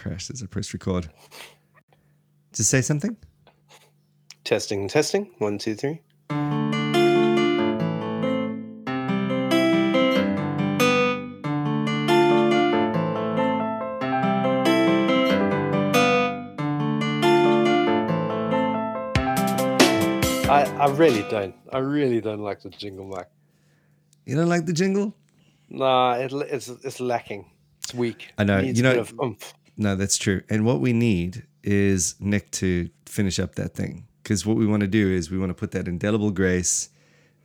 crashed as I pressed record. To say something. Testing, testing. One, two, three. I, I really don't. I really don't like the jingle, Mike. You don't like the jingle? Nah, it, it's it's lacking. It's weak. I know. It You know- of oomph. No, that's true. And what we need is Nick to finish up that thing. Because what we want to do is we want to put that indelible grace,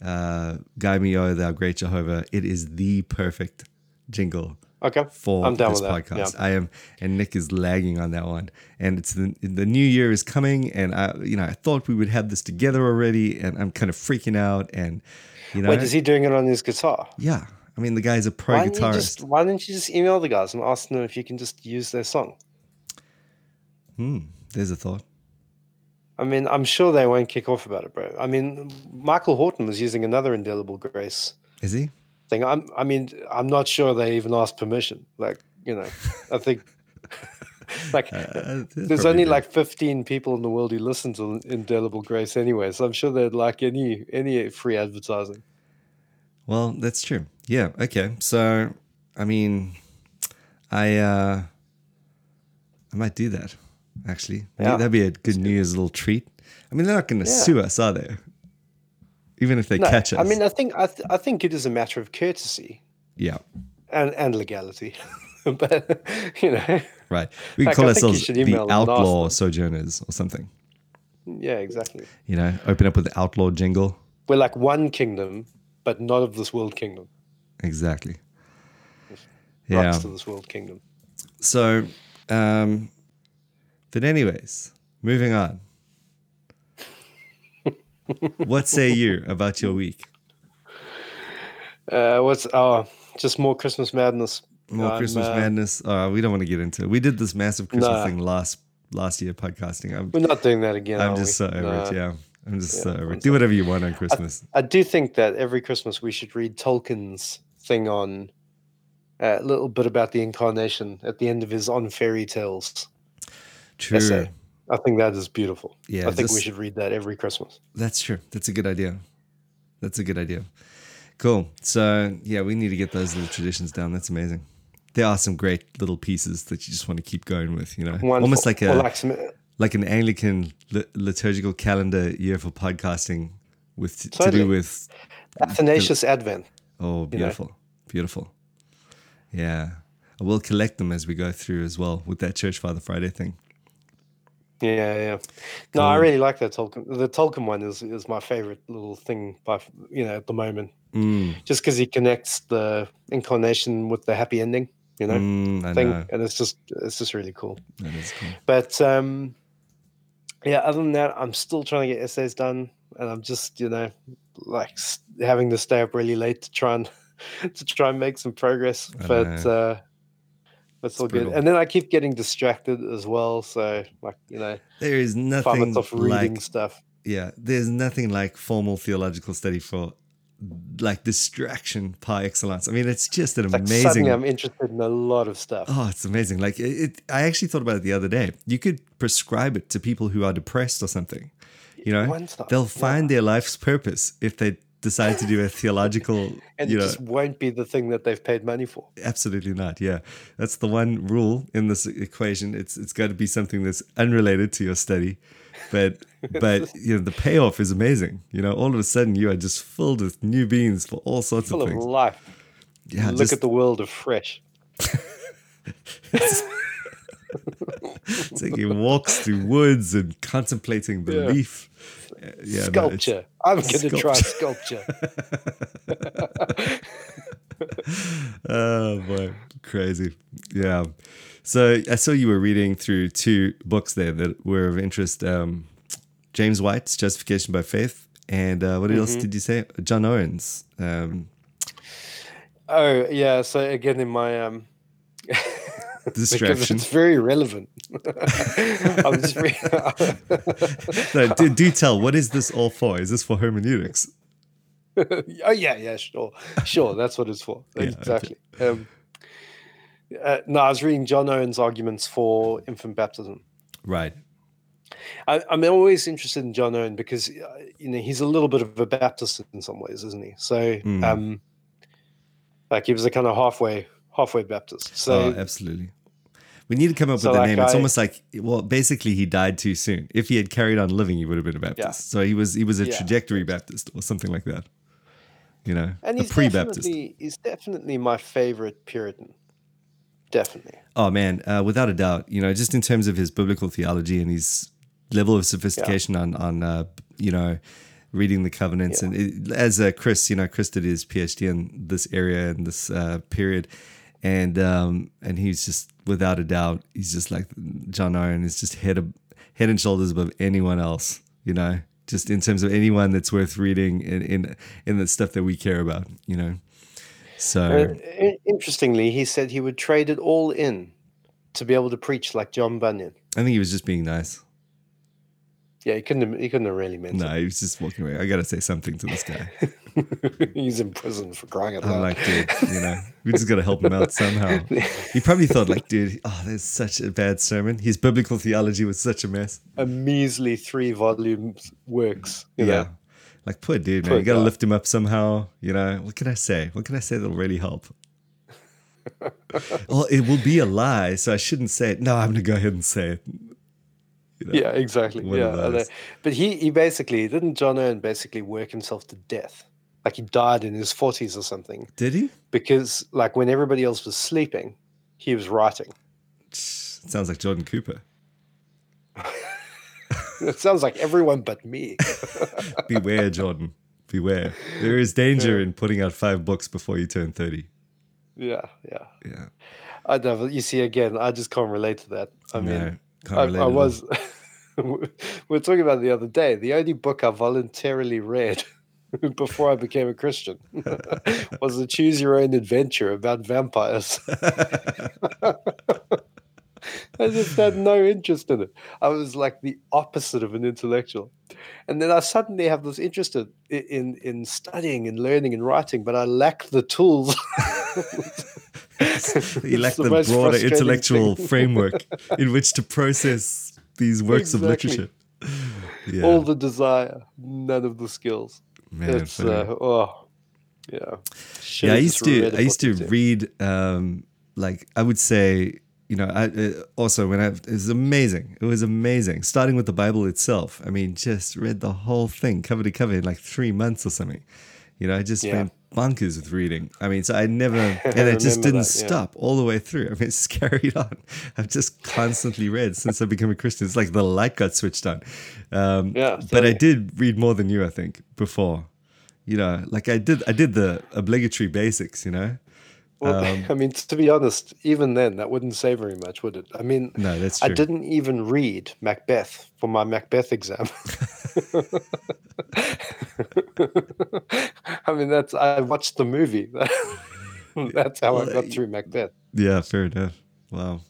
uh, Guide Me, O Thou Great Jehovah. It is the perfect jingle Okay, for I'm down this with that. podcast. Yeah. I am, and Nick is lagging on that one. And it's the the new year is coming, and I, you know, I thought we would have this together already, and I'm kind of freaking out. And you know, Wait, is he doing it on his guitar? yeah, I mean, the guy's a pro Why guitarist. just, why don't you just email the guys and ask them if you can just use their song? Hmm, there's a thought. I mean, I'm sure they won't kick off about it, bro. I mean, Michael Horton was using another indelible grace Is he? thing. I'm, I mean, I'm not sure they even asked permission. Like, you know, I think, like, Uh, there's only like 15 people in the world who listen to indelible grace anyway, so I'm sure they'd like any any free advertising. Well, that's true. Yeah. Okay. So, I mean, I uh I might do that. Actually, Yeah. that'd be a good New Year's little treat. I mean, they're not going to Yeah. sue us, are they? Even if they No, catch us. I mean, I think I, th- I think it is a matter of courtesy yeah. and and legality, but you know, Right. We can Like, call I ourselves the email them and ask outlaw sojourners or something. yeah, exactly. You know, open up with the outlaw jingle. We're like one kingdom, but not of this world kingdom. Exactly. Yeah. to this world kingdom. So, um, but anyways, moving on. what say you about your week? Uh, what's oh, just more Christmas madness. More Christmas uh, madness. Uh, we don't want to get into it. We did this massive Christmas Nah. thing last last year podcasting. I'm, We're not doing that again. I'm just we? so over Nah. it. Yeah. I'm just Yeah, it. Do whatever you want on Christmas. I do think that every Christmas we should read Tolkien's thing on uh, a little bit about the incarnation at the end of his On Fairy Tales True. essay. I think that is beautiful. Yeah, I think we should read that every Christmas. That's true. That's a good idea. That's a good idea. Cool. So yeah, we need to get those little traditions down. That's amazing. There are some great little pieces that you just want to keep going with. You know, Wonderful. almost like a Or like some, like an Anglican liturgical calendar year for podcasting with to Totally. do with Athanasius Advent. oh beautiful, beautiful. Yeah, I will collect them as we go through as well with that Church Father Friday thing. Yeah, yeah. No, I really like that Tolkien. The Tolkien one is is my favorite little thing by you know at the moment, Mm, just because he connects the incarnation with the happy ending, you know, mm, I thing, know and it's just it's just really cool. that is cool. But um, yeah, other than that, I'm still trying to get essays done, and I'm just you know like having to stay up really late to try and to try and make some progress. But uh, that's all good. And then I keep getting distracted as well. So like you know, There is nothing off reading like stuff. yeah, there's nothing like formal theological study for like distraction par excellence. I mean, it's just an It's like amazing. suddenly I'm interested in a lot of stuff. Oh, it's amazing. Like it, it, I actually thought about it the other day. You could prescribe it to people who are depressed or something. You know, they'll yeah. find their life's purpose if they decide to do a theological. and you it know, just won't be the thing that they've paid money for. absolutely not. Yeah, that's the one rule in this equation. It's it's got to be something that's unrelated to your study, but but you know the payoff is amazing. You know, all of a sudden you are just filled with new beans for all sorts Full of of things. life. Yeah, Look just- at the world of fresh. taking walks through woods and contemplating Yeah. leaf. Yeah, no, sculpture. I'm going to try Sculpture. oh boy, crazy. Yeah. So I saw you were reading through two books there that were of interest. Um, James White's Justification by Faith, and uh, what Mm-hmm. else did you say? John Owens. Um, Oh yeah, so again in my um distraction. it's very relevant. I'm just re- no, do, do tell. What is this all for? Is this for hermeneutics? oh yeah, yeah, sure, sure. That's what it's for. Yeah, exactly. Um, Uh, no, I was reading John Owen's arguments for infant baptism. Right. I, I'm always interested in John Owen because uh, you know he's a little bit of a Baptist in some ways, isn't he? So, Mm. um, like he was a kind of halfway halfway Baptist. So oh, absolutely. We need to come up So with a that name. It's guy- almost like well, basically he died too soon. If he had carried on living, he would have been a Baptist. So he was he was a Yeah. trajectory Baptist or something like that. You know, and a he's pre-Baptist. definitely he's definitely my favorite Puritan. Definitely. Oh man, uh, without a doubt. You know, just in terms of his biblical theology and his level of sophistication on on uh, you know reading the covenants Yeah. and it, as uh, Chris, you know, Chris did his PhD in this area and this uh, period, and um, and he's just without a doubt, he's just like John Owen is just head of, head and shoulders above anyone else. You know, just in terms of anyone that's worth reading in in in the stuff that we care about. You know, so. Uh, interestingly, he said he would trade it all in to be able to preach like John Bunyan. I think he was just being nice. Yeah, he couldn't. Have, he couldn't have really meant No, he was just walking away. I got to say something to this guy. He's in prison for crying out loud. I'm like, dude, you know, we just got to help him out somehow. He probably thought, like, dude, oh, there's such a bad sermon. His biblical theology was such a mess. a measly three volumes works. You yeah. know? Like, poor dude, man. Poor you got to lift him up somehow. You know, what can I say? What can I say that'll really help? well, it will be a lie, so I shouldn't say it. No, I'm going to go ahead and say it. You know? Yeah, exactly. Yeah, of I know. those. but he he basically didn't John Owen basically work himself to death. Like he died in his forties or something Did he? because like when everybody else was sleeping, he was writing. Sounds like Jordan Cooper. It sounds like everyone but me. Beware, Jordan. Beware. There is danger in putting out five books before you turn 30. yeah, yeah. Yeah. I never. You see, again, I just can't relate to that. I mean, no, can't I, I was. we were talking about it the other day. The only book I voluntarily read before I became a Christian was the Choose Your Own Adventure about vampires. I just had no interest in it. I was like the opposite of an intellectual, and then I suddenly have this interest in in, in studying and learning and writing, but I lack the tools. you lack It's the, broader intellectual thing. framework in which to process these works of literature. Yeah, All the desire, none of the skills. Man, it's uh, oh yeah. yeah. I used to read a I used to read um, like I would say you know I uh, also when I it was amazing it was amazing starting with the Bible itself. I mean just read the whole thing cover to cover in like three months or something. You know I just Yeah. Bonkers with reading. I mean so I never and it just didn't that, yeah. stop all the way through. I mean it's carried on. I've just constantly read since I became a Christian. It's like the light got switched on. Um, Yeah, but I did read more than you, I think, before. You know, like I did, I did the obligatory basics. You know, Well, um, I mean, to be honest, even then, that wouldn't say very much, would it? I mean, no, that's true. I didn't even read Macbeth for my Macbeth exam. I mean, that's I watched the movie. that's how I got through Macbeth. Yeah, fair enough. Wow.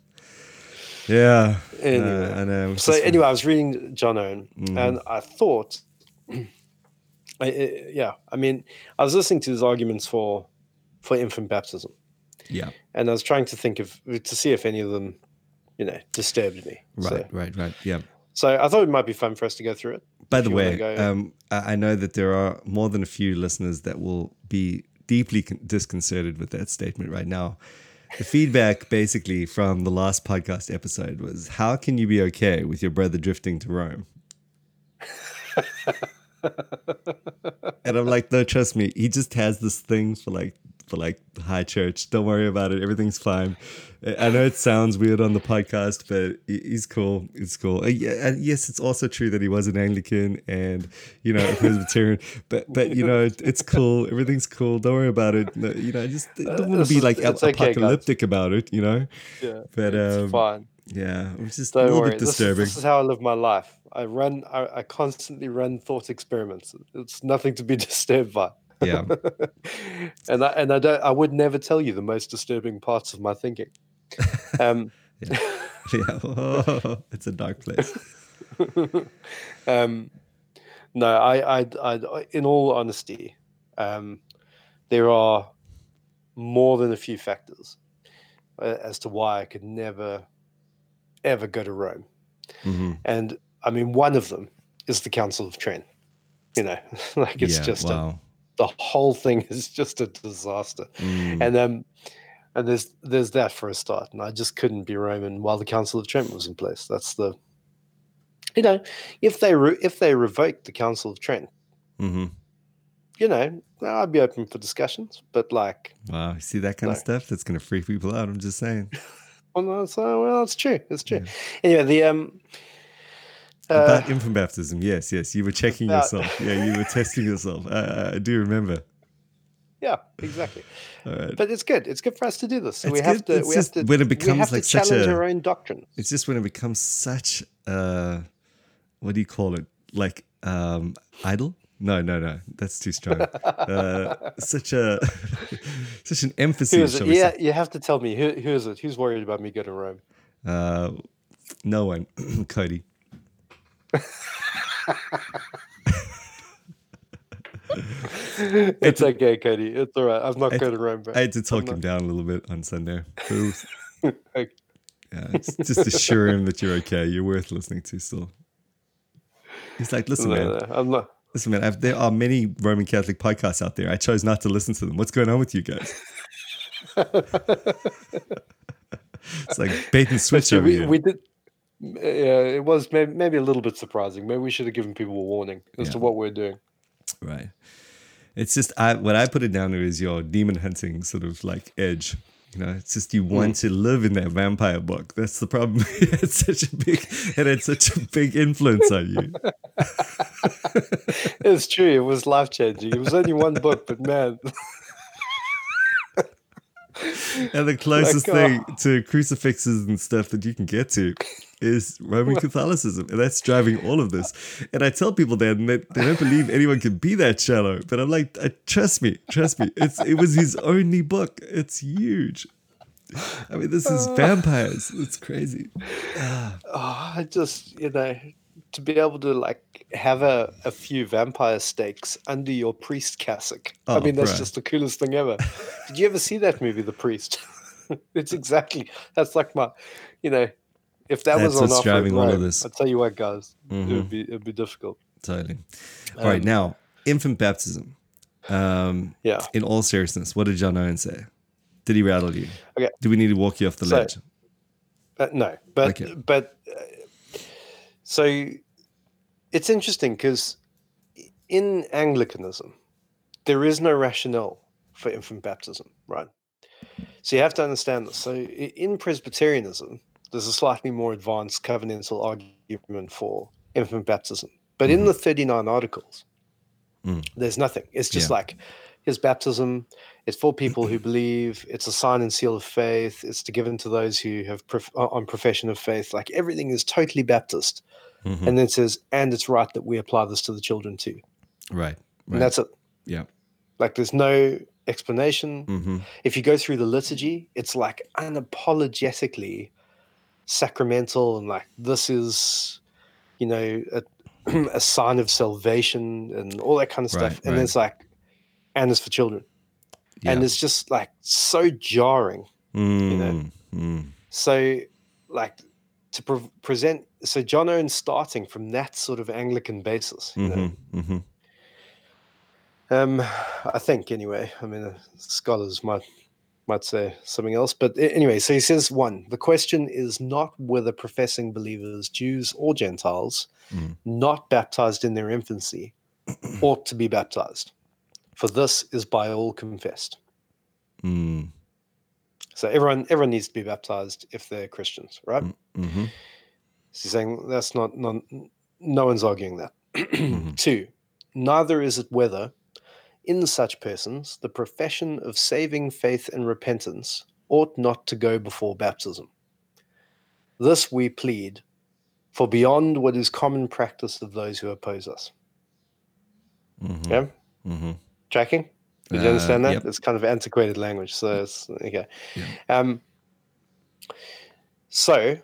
Yeah. Anyway. uh, I know. So anyway, I was reading John Owen, Mhm. and I thought, I- yeah, I mean, I was listening to his arguments for for infant baptism, yeah, and I was trying to think of to see if any of them, you know, disturbed me. right, So, right, right. Yeah. so I thought it might be fun for us to go through it. By the way, um, I, know that there are more than a few listeners that will be deeply con- disconcerted with that statement right now. The feedback basically from the last podcast episode was how can you be okay with your brother drifting to Rome? and I'm like, no, trust me, he just has this thing for like like high church. Don't worry about it. Everything's fine. I know it sounds weird on the podcast, but he's cool. It's cool. Uh, yeah, and yes, it's also true that he was an Anglican and you know a Presbyterian. But but you know it, it's cool. Everything's cool. Don't worry about it. No, you know, I just don't want to be like it's okay, guys. apocalyptic about it. You know. Yeah, But it's um, fine. yeah, it was just a Don't little worry. bit This is, disturbing. this is how I live my life. I run. I, I constantly run thought experiments. It's nothing to be disturbed by. Yeah. and I and I don't. I would never tell you the most disturbing parts of my thinking. Um, yeah. Oh, it's a dark place. um, no, I, I, I, in all honesty, um, there are more than a few factors uh, as to why I could never, ever go to Rome. hmm And I mean, one of them is the Council of Trent. You know, like it's yeah, just a, wow. The whole thing is just a disaster. Mm, And then and there's there's that for a start. And I just couldn't be Roman while the Council of Trent was in place. That's the, you know, if they re- if they revoke the Council of Trent, hmm you know, I'd be open for discussions. But like, Wow, you see that kind of stuff? That's gonna freak people out. I'm just saying. well, no, so, well, it's true. It's true. Yeah. Anyway, the um. Uh, About infant baptism, yes, yes. You were checking about- yourself. Yeah, you were testing yourself. I, I- do remember. yeah, exactly. Right. But it's good. It's good for us to do this. So we have good. to. It's we have to. when it becomes like such challenge a- our own doctrine. It's just when it becomes such uh what do you call it? Like um idol? No, no, no. That's too strong. uh such a such an emphasis. is it? Yeah, you have to tell me who, who is it? Who's worried about me going to Rome? Uh no one. Cody. It's okay, Cody. It's all right. I'm not I- going to Rome, bro. I had to talk I'm him down a little bit on Sunday. Was- Okay. yeah, it's just assure him that you're okay. You're worth listening to still. He's like, listen, no, man, no, I'm not. listen, man. I've, there are many Roman Catholic podcasts out there. I chose not to listen to them. What's going on with you guys? It's like bait and switch over we, here. we did. Yeah, it was maybe, maybe a little bit surprising. Maybe we should have given people a warning as to what we're doing. Right. It's just I what I put it down to is your demon hunting sort of like edge. You know, it's just you Hmm. want to live in that vampire book. That's the problem. it's such a big it had such a big influence on you. It's true. It was life changing. It was only one book, but man, And the closest Like, thing oh. to crucifixes and stuff that you can get to is Roman Catholicism. And that's driving all of this. And I tell people that and they, they don't believe anyone can be that shallow. But I'm like, uh, trust me, trust me. It's it was his only book. It's huge. I mean, this is vampires. It's crazy. oh, I just you know to be able to like have a, a few vampire stakes under your priest cassock. I Oh, mean, that's bruh. just the coolest thing ever. Did you ever see that movie, The Priest? it's exactly that's like my, you know, if that That's was on what's offer, at driving all of this. I tell you what, guys, it Mhm. would be it'd be difficult. Totally. All right, Um, now infant baptism. Um, Yeah. in all seriousness, what did John Owen say? Did he rattle you? Okay. Do we need to walk you off the So- ledge? Uh, no, but Okay. but uh, so it's interesting because in Anglicanism there is no rationale for infant baptism, right? So you have to understand this. So in Presbyterianism, there's a slightly more advanced covenantal argument for infant baptism, but in the 39 articles, Mm. there's nothing. It's just Yeah. like his baptism. It's for people who believe. It's a sign and seal of faith. It's to given to those who have prof- uh, on profession of faith. Like everything is totally Baptist. Mhm. And then it says, and it's right that we apply this to the children too. Right. And that's it. yeah. Like there's no explanation. hmm If you go through the liturgy, it's like unapologetically sacramental and like this is, you know, a, a sign of salvation and all that kind of stuff. Right, and right. it's like, and it's for children. Yeah. And it's just like so jarring. You know. Mm, mm. So, like, to pre- present, so John Owen's starting from that sort of Anglican basis, you know. Mhm, mhm. Um, I think anyway. I mean, uh, scholars might might say something else, but anyway. So he says one: the question is not whether professing believers, Jews or Gentiles, Mm. not baptized in their infancy, ought to be baptized, for this is by all confessed. Mm, So everyone everyone needs to be baptized if they're Christians, right? mhm, So he's saying that's not, not no one's arguing that. Mhm. Two, neither is it whether in such persons the profession of saving faith and repentance ought not to go before baptism. This we plead for beyond what is common practice of those who oppose us. mhm, Yeah? mhm. Tracking? Did you Uh, understand that? yep. It's kind of antiquated language. So it's okay. Yeah. Um, so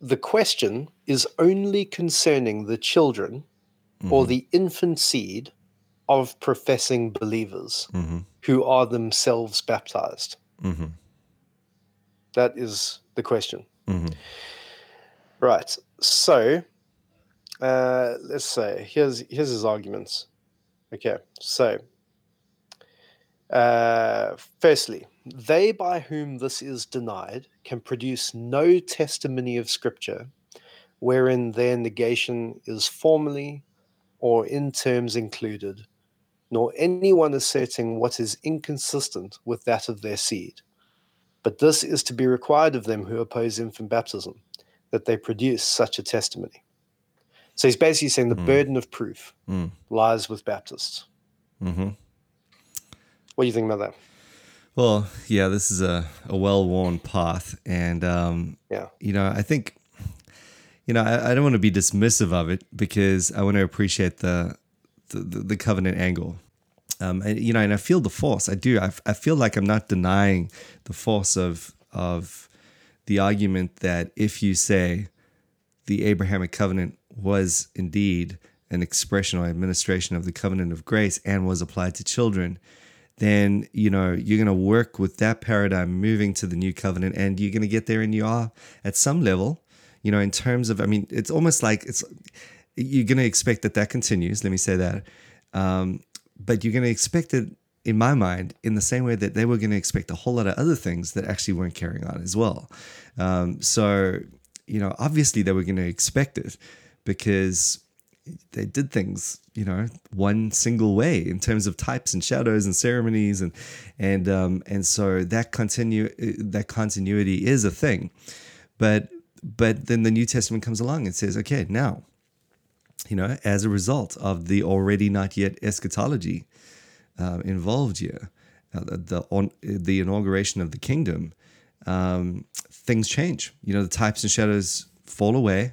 the question is only concerning the children or Mhm, the infant seed of professing believers mhm, who are themselves baptized. mhm. That is the question. Right. So uh, let's say here's here's his arguments. Okay. So uh, firstly, they by whom this is denied can produce no testimony of Scripture wherein their negation is formally or in terms included, nor anyone asserting what is inconsistent with that of their seed. But this is to be required of them who oppose infant baptism, that they produce such a testimony. So he's basically saying the burden of proof Mm. lies with Baptists. hmm What do you think about that? Well, yeah, this is a, a well worn path. And, um, Yeah. you know, I think, you know, I, I don't want to be dismissive of it because I want to appreciate the, the, the, covenant angle. Um, and, you know, and I feel the force. I do. I, I feel like I'm not denying the force of, of the argument that if you say the Abrahamic covenant was indeed an expression or administration of the covenant of grace and was applied to children, then you know you're going to work with that paradigm moving to the new covenant and you're going to get there and you are at some level you know in terms of i mean it's almost like it's you're going to expect that that continues let me say that um, but you're going to expect it in my mind in the same way that they were going to expect a whole lot of other things that actually weren't carrying on as well. Um, so you know obviously they were going to expect it because they did things you know one single way in terms of types and shadows and ceremonies and and um and so that continue that continuity is a thing. But but then the new testament comes along and says okay now you know as a result of the already not yet eschatology um, involved here uh, the the, on, the inauguration of the kingdom um, things change you know the types and shadows fall away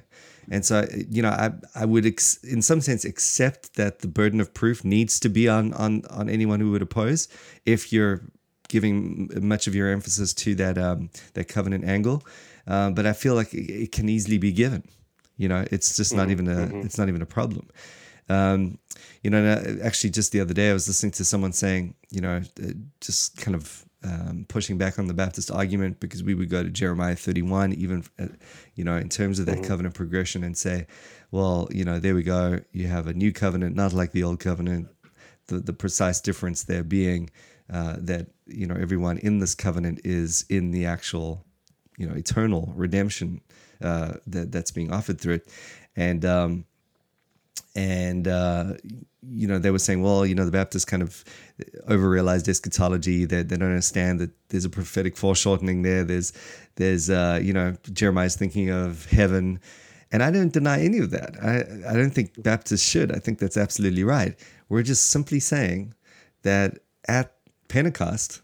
and so, you know, I, I would, ex- in some sense, accept that the burden of proof needs to be on, on, on anyone who would oppose if you're giving much of your emphasis to that, um, that covenant angle. Uh, but I feel like it, it can easily be given. You know, it's just not even a, it's not even a problem. Um, you know, and, uh, actually, just the other day, I was listening to someone saying, you know, uh, just kind of um, pushing back on the Baptist argument because we would go to Jeremiah 31, even, uh, you know, in terms of that covenant progression and say, well, you know, there we go. You have a new covenant, not like the old covenant. The, the precise difference there being uh, that, you know, everyone in this covenant is in the actual, you know, eternal redemption uh, that, that's being offered through it. And, um, and uh, you know they were saying, well, you know, the Baptists kind of overrealized eschatology. They, they don't understand that there's a prophetic foreshortening there. There's there's uh, you know Jeremiah's thinking of heaven, and I don't deny any of that. I I don't think Baptists should. I think that's absolutely right. We're just simply saying that at Pentecost,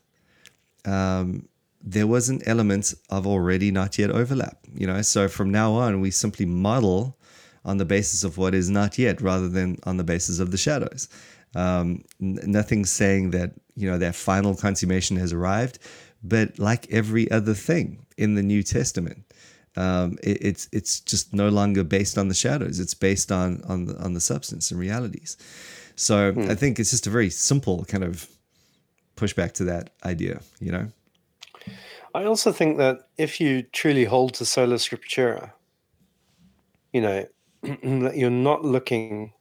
um, there was an element of already not yet overlap. You know, so from now on, we simply model on the basis of what is not yet rather than on the basis of the shadows. Um, n- nothing's saying that, you know, that final consummation has arrived, but like every other thing in the New Testament, um, it, it's it's just no longer based on the shadows. It's based on on the, on the substance and realities. So I think it's just a very simple kind of pushback to that idea, you know. I also think that if you truly hold to sola scriptura, you know, that you're not looking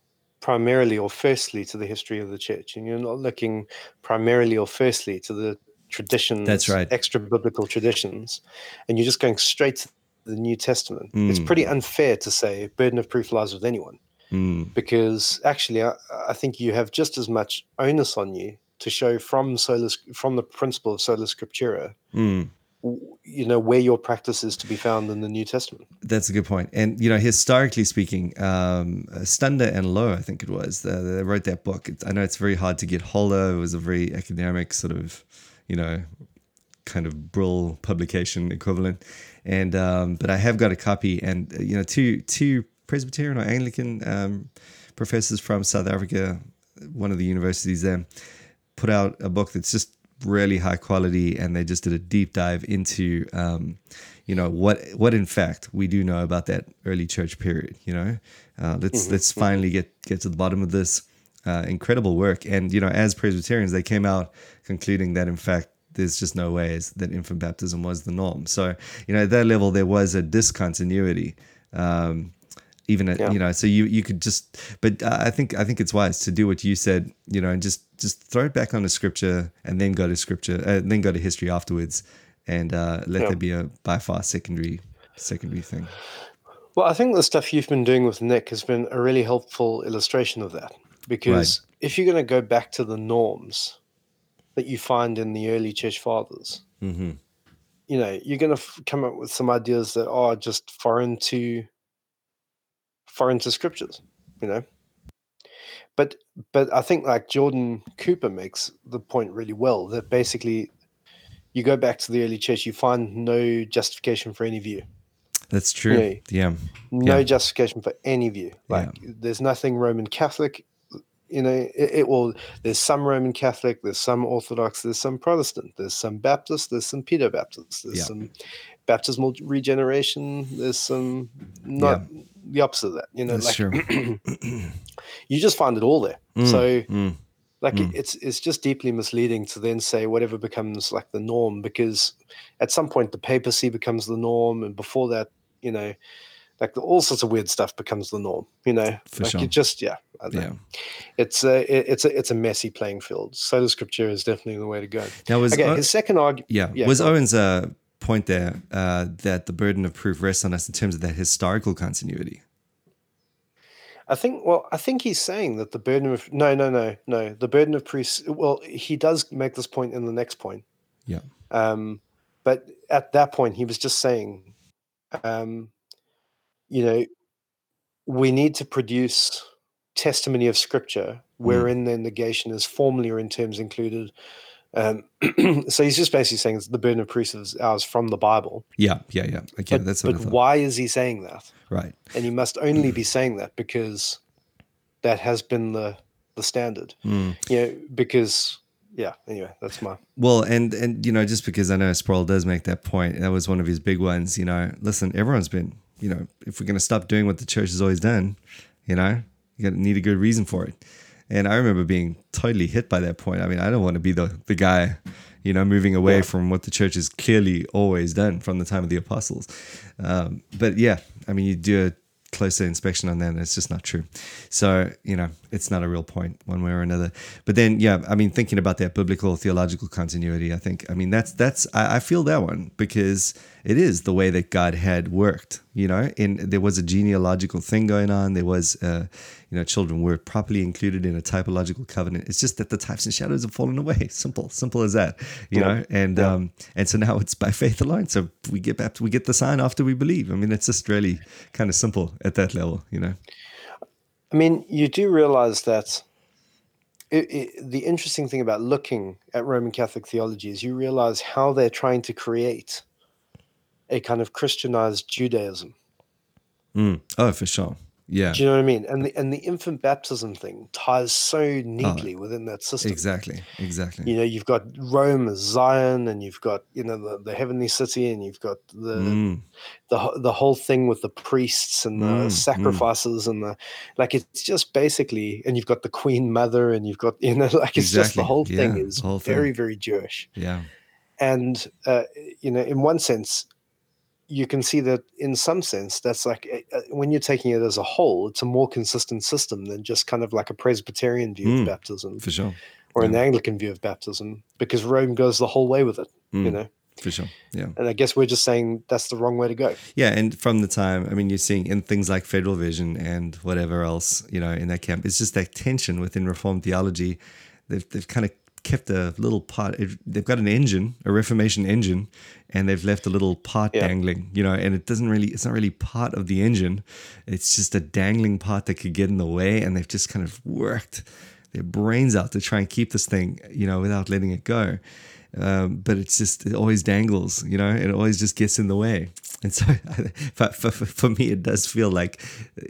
primarily or firstly to the history of the church, and you're not looking primarily or firstly to the traditions, That's right. extra biblical traditions, and you're just going straight to the New Testament. It's pretty unfair to say burden of proof lies with anyone, Mm, because actually, I, I think you have just as much onus on you to show from sola, from the principle of sola scriptura mm. You know where your practice is to be found in the New Testament. That's a good point. And you know, historically speaking, um, Stander and Louw, I think it was, uh, they wrote that book. I know it's very hard to get hold of. It was a very academic sort of, you know, kind of Brill publication equivalent. And um, but I have got a copy, and uh, you know, two two Presbyterian or Anglican um, professors from South Africa, one of the universities there, put out a book that's just really high quality, and they just did a deep dive into, um, you know, what what in fact we do know about that early church period. You know, uh, let's let's finally get get to the bottom of this. Uh, incredible work, and you know, as Presbyterians, they came out concluding that in fact there's just no ways that infant baptism was the norm. So, you know, at that level, there was a discontinuity. Um, even at, Yeah. you know, so you you could just, but uh, I think I think it's wise to do what you said, you know, and just just throw it back on the scripture and then go to scripture, uh, then go to history afterwards, and uh, let Yeah. there be a by far secondary secondary thing. Well, I think the stuff you've been doing with Nick has been a really helpful illustration of that. Because if you're going to go back to the norms that you find in the early church fathers, hmm you know, you're going to f- come up with some ideas that are just foreign to foreign to scriptures, you know. But but I think like Jordan Cooper makes the point really well that basically you go back to the early church, you find no justification for any view. That's true. Yeah. Yeah. no Yeah. justification for any view. Yeah. Like there's nothing Roman Catholic. You know, it, it will. There's some Roman Catholic, there's some Orthodox, there's some Protestant, there's some Baptist, there's some paedo-Baptist, there's Yeah. some baptismal regeneration, there's some not the opposite of that. You know, That's like true. you just find it all there. So Mm. like Mm. it's it's just deeply misleading to then say whatever becomes like the norm because at some point the papacy becomes the norm and before that you know like all sorts of weird stuff becomes the norm you know For like sure. you just yeah, Yeah. it's a it's a it's a messy playing field sola scriptura is definitely the way to go Now was okay O- his second argument yeah, yeah, was. Owen's uh, point there uh, that the burden of proof rests on us in terms of that historical continuity? I think. Well, I think he's saying that the burden of no, no, no, no. The burden of priests. Well, he does make this point in the next point. Yeah. Um, but at that point, he was just saying, um, you know, we need to produce testimony of Scripture wherein the negation is formally or in terms included. Um, so he's just basically saying the burden of priests is ours from the Bible. Yeah, yeah, yeah. Okay, But, that's what but why is he saying that? Right. and you must only be saying that because that has been the the standard Mm. you know because yeah anyway that's my Well, and and you know, just because I know Sproul does make that point, that was one of his big ones. You know, listen, everyone's been, you know, if we're going to stop doing what the church has always done, you know, you need a good reason for it. And I remember being totally hit by that point. I mean, I don't want to be the the guy, you know, moving away Yeah. from what the church has clearly always done from the time of the apostles. Um, but yeah, I mean, you do a closer inspection on that, and it's just not true. So you know, it's not a real point one way or another. But then, yeah, I mean, thinking about that biblical theological continuity, I think, I mean, that's that's I, I feel that one because it is the way that God had worked. You know, and there was a genealogical thing going on. There was, uh, you know, children were properly included in a typological covenant. It's just that the types and shadows have fallen away. Simple, simple as that. You Yeah. know, and Yeah. um, and so now it's by faith alone. So we get back, we get the sign after we believe. I mean, it's just really kind of simple at that level. You know. I mean you do realize that it, it, the interesting thing about looking at roman catholic theology is you realize how they're trying to create a kind of christianized judaism Mm. Oh, for sure. Yeah. do you know what i mean and the and the infant baptism thing ties so neatly within that system Exactly. Exactly. you know you've got rome as zion and you've got you know the, the heavenly city and you've got the Mm. the the whole thing with the priests and the Mm, mm. sacrifices and the like it's just basically and you've got the queen mother and you've got you know like it's just the whole thing yeah, is whole thing. very very jewish Yeah. and uh, you know in one sense you can see that in some sense that's like uh, uh, when you're taking it as a whole it's a more consistent system than just kind of like a presbyterian view Mm, of baptism For sure. or an yeah. anglican view of baptism because rome goes the whole way with it you Mm, know For sure. Yeah. and i guess we're just saying that's the wrong way to go Yeah, and from the time, I mean, you're seeing in things like Federal Vision and whatever else, you know, in that camp, it's just that tension within Reformed theology. They've, they've kind of kept a little part, it- they've got an engine, a Reformation engine, and they've left a little part Yeah. dangling, you know, and it doesn't really, it's not really part of the engine. It's just a dangling part that could get in the way, and they've just kind of worked their brains out to try and keep this thing, you know, without letting it go. Um, but it's just it always dangles, you know, it always just gets in the way. And so, for, for, for me, it does feel like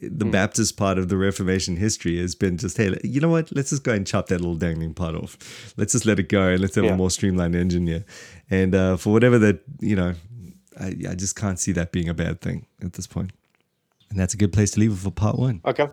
the Baptist part of the Reformation history has been just, hey, you know what? Let's just go and chop that little dangling part off. Let's just let it go and let's have Yeah. a more streamlined engine here. And uh, for whatever that, you know, I, I just can't see that being a bad thing at this point. And that's a good place to leave it for part one. Okay.